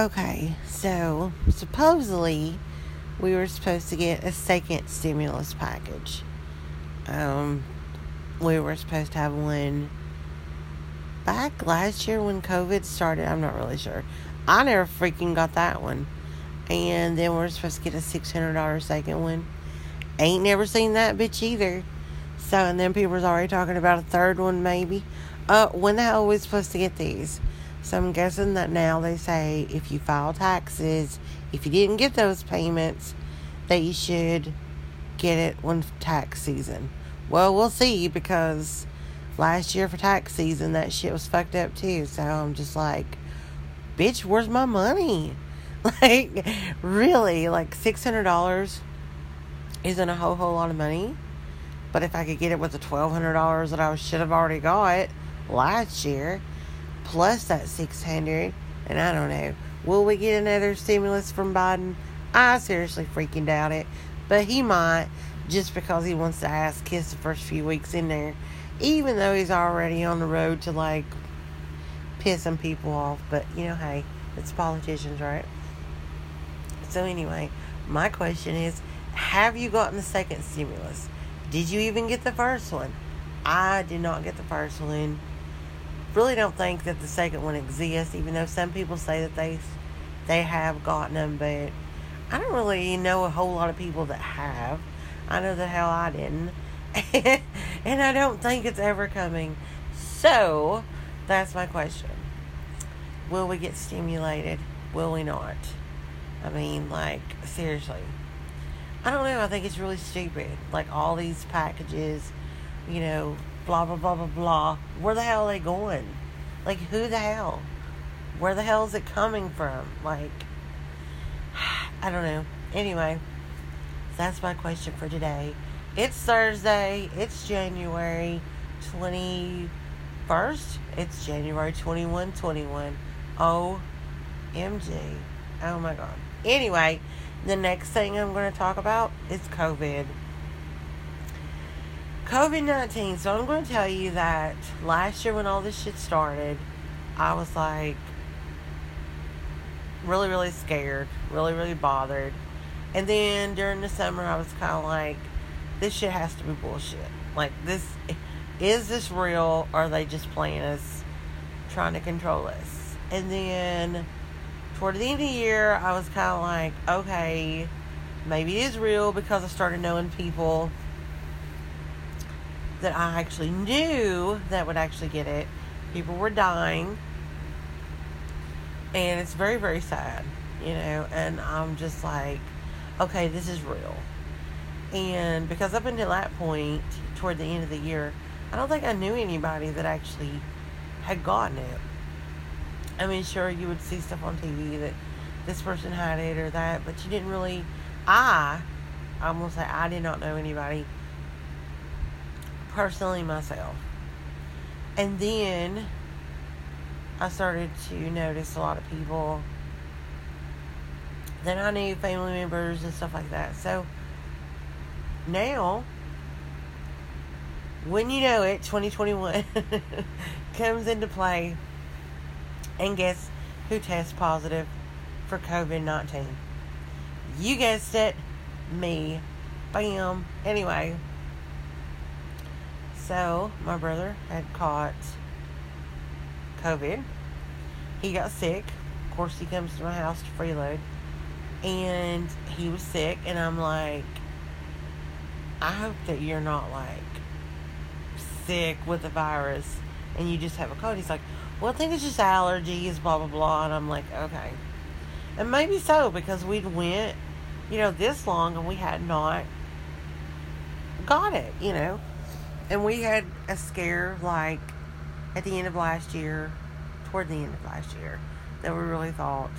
Okay, so supposedly we were supposed to get a second stimulus package. Um, we were supposed to have one back last year when COVID started. I'm not really sure. I never freaking got that one. And then we're supposed to get a $600 second one. Ain't never seen that bitch either. So, and then people was already talking about a third one maybe. Uh, when the hell are we supposed to get these? So I'm guessing that now they say if you file taxes, if you didn't get those payments, that you should get it when tax season. Well, we'll see because last year for tax season that shit was fucked up too. So I'm just like, bitch, where's my money? Like, really, like six hundred dollars isn't a whole whole lot of money. But if I could get it with the twelve hundred dollars that I should have already got last year, plus that 600 and i don't know will we get another stimulus from biden? I seriously freaking doubt it but he might just because he wants to ask kiss the first few weeks in there even though he's already on the road to like pissing people off but you know hey it's politicians right? So anyway my question is have you gotten the second stimulus? Did you even get the first one? I did not get the first one really don't think that the second one exists, even though some people say that they they have gotten them, but I don't really know a whole lot of people that have. I know the hell I didn't, and I don't think it's ever coming. So that's my question: Will we get stimulated? Will we not? I mean, like seriously. I don't know. I think it's really stupid. Like all these packages, you know, blah blah blah blah blah. Where the hell are they going? Like who the hell? Where the hell is it coming from? Like I don't know. Anyway, that's my question for today. It's Thursday. It's January 21st. It's January 21 21. OMG. Oh my god. Anyway, the next thing I'm going to talk about is COVID. COVID 19. So I'm going to tell you that last year when all this shit started, I was like really, really scared, really, really bothered. And then during the summer, I was kind of like, this shit has to be bullshit. Like, this is this real or are they just playing us, trying to control us? And then toward the end of the year, I was kind of like, okay, maybe it is real because I started knowing people that I actually knew that would actually get it. People were dying. And it's very, very sad, you know. And I'm just like, okay, this is real. And because up until that point, toward the end of the year, I don't think I knew anybody that actually had gotten it. I mean, sure, you would see stuff on TV that this person had it or that, but you didn't really. I, I'm gonna say, I did not know anybody personally myself. And then I started to notice a lot of people that I knew, family members and stuff like that. So now, when you know it, 2021 comes into play. And guess who tests positive for COVID 19? You guessed it, me. Bam. Anyway. So, my brother had caught COVID. He got sick. Of course, he comes to my house to freeload. And he was sick, and I'm like, I hope that you're not like sick with the virus and you just have a cold. He's like, Well, I think it's just allergies, blah, blah, blah. And I'm like, Okay. And maybe so because we'd went, you know, this long and we had not got it, you know. And we had a scare like at the end of last year, toward the end of last year, that we really thought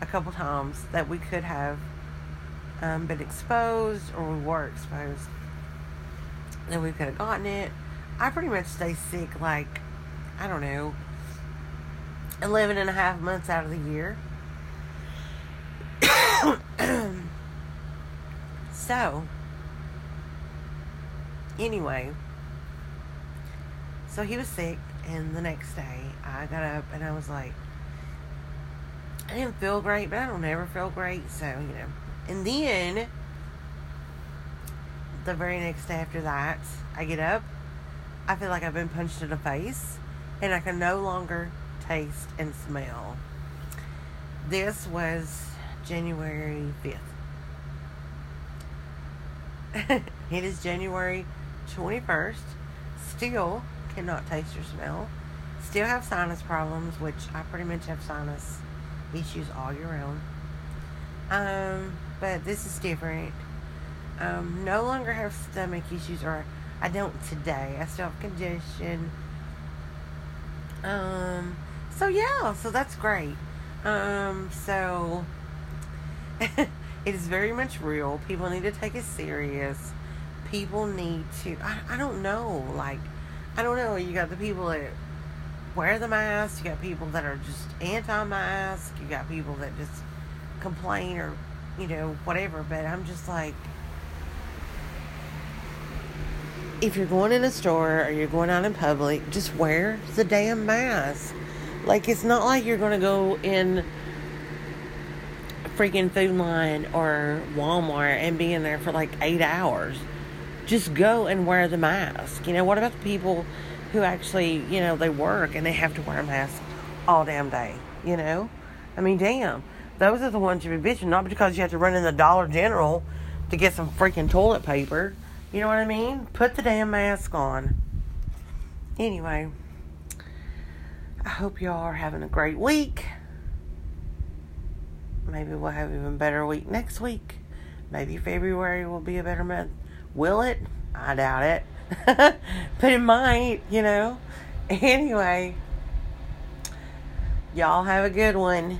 a couple times that we could have um, been exposed or we were exposed. That we could have gotten it. I pretty much stay sick like, I don't know, 11 and a half months out of the year. so, anyway, so he was sick, and the next day I got up and I was like, I didn't feel great, but I don't ever feel great, so you know. And then the very next day after that, I get up. I feel like I've been punched in the face, and I can no longer taste and smell. This was January 5th. it is January 21st. Still cannot taste or smell. Still have sinus problems, which I pretty much have sinus issues all year round. Um, but this is different. Um, no longer have stomach issues, or I don't today. I still have congestion. Um, so yeah, so that's great. Um, so it is very much real. People need to take it serious. People need to. I, I don't know. Like, I don't know. You got the people that wear the mask. You got people that are just anti-mask. You got people that just complain or you know whatever. But I'm just like, if you're going in a store or you're going out in public, just wear the damn mask. Like it's not like you're gonna go in freaking Food Lion or Walmart and be in there for like eight hours. Just go and wear the mask. You know, what about the people who actually, you know, they work and they have to wear a mask all damn day? You know? I mean, damn. Those are the ones you be bitching, not because you have to run in the Dollar General to get some freaking toilet paper. You know what I mean? Put the damn mask on. Anyway, I hope y'all are having a great week. Maybe we'll have even better week next week. Maybe February will be a better month. Will it? I doubt it. but it might, you know. Anyway, y'all have a good one.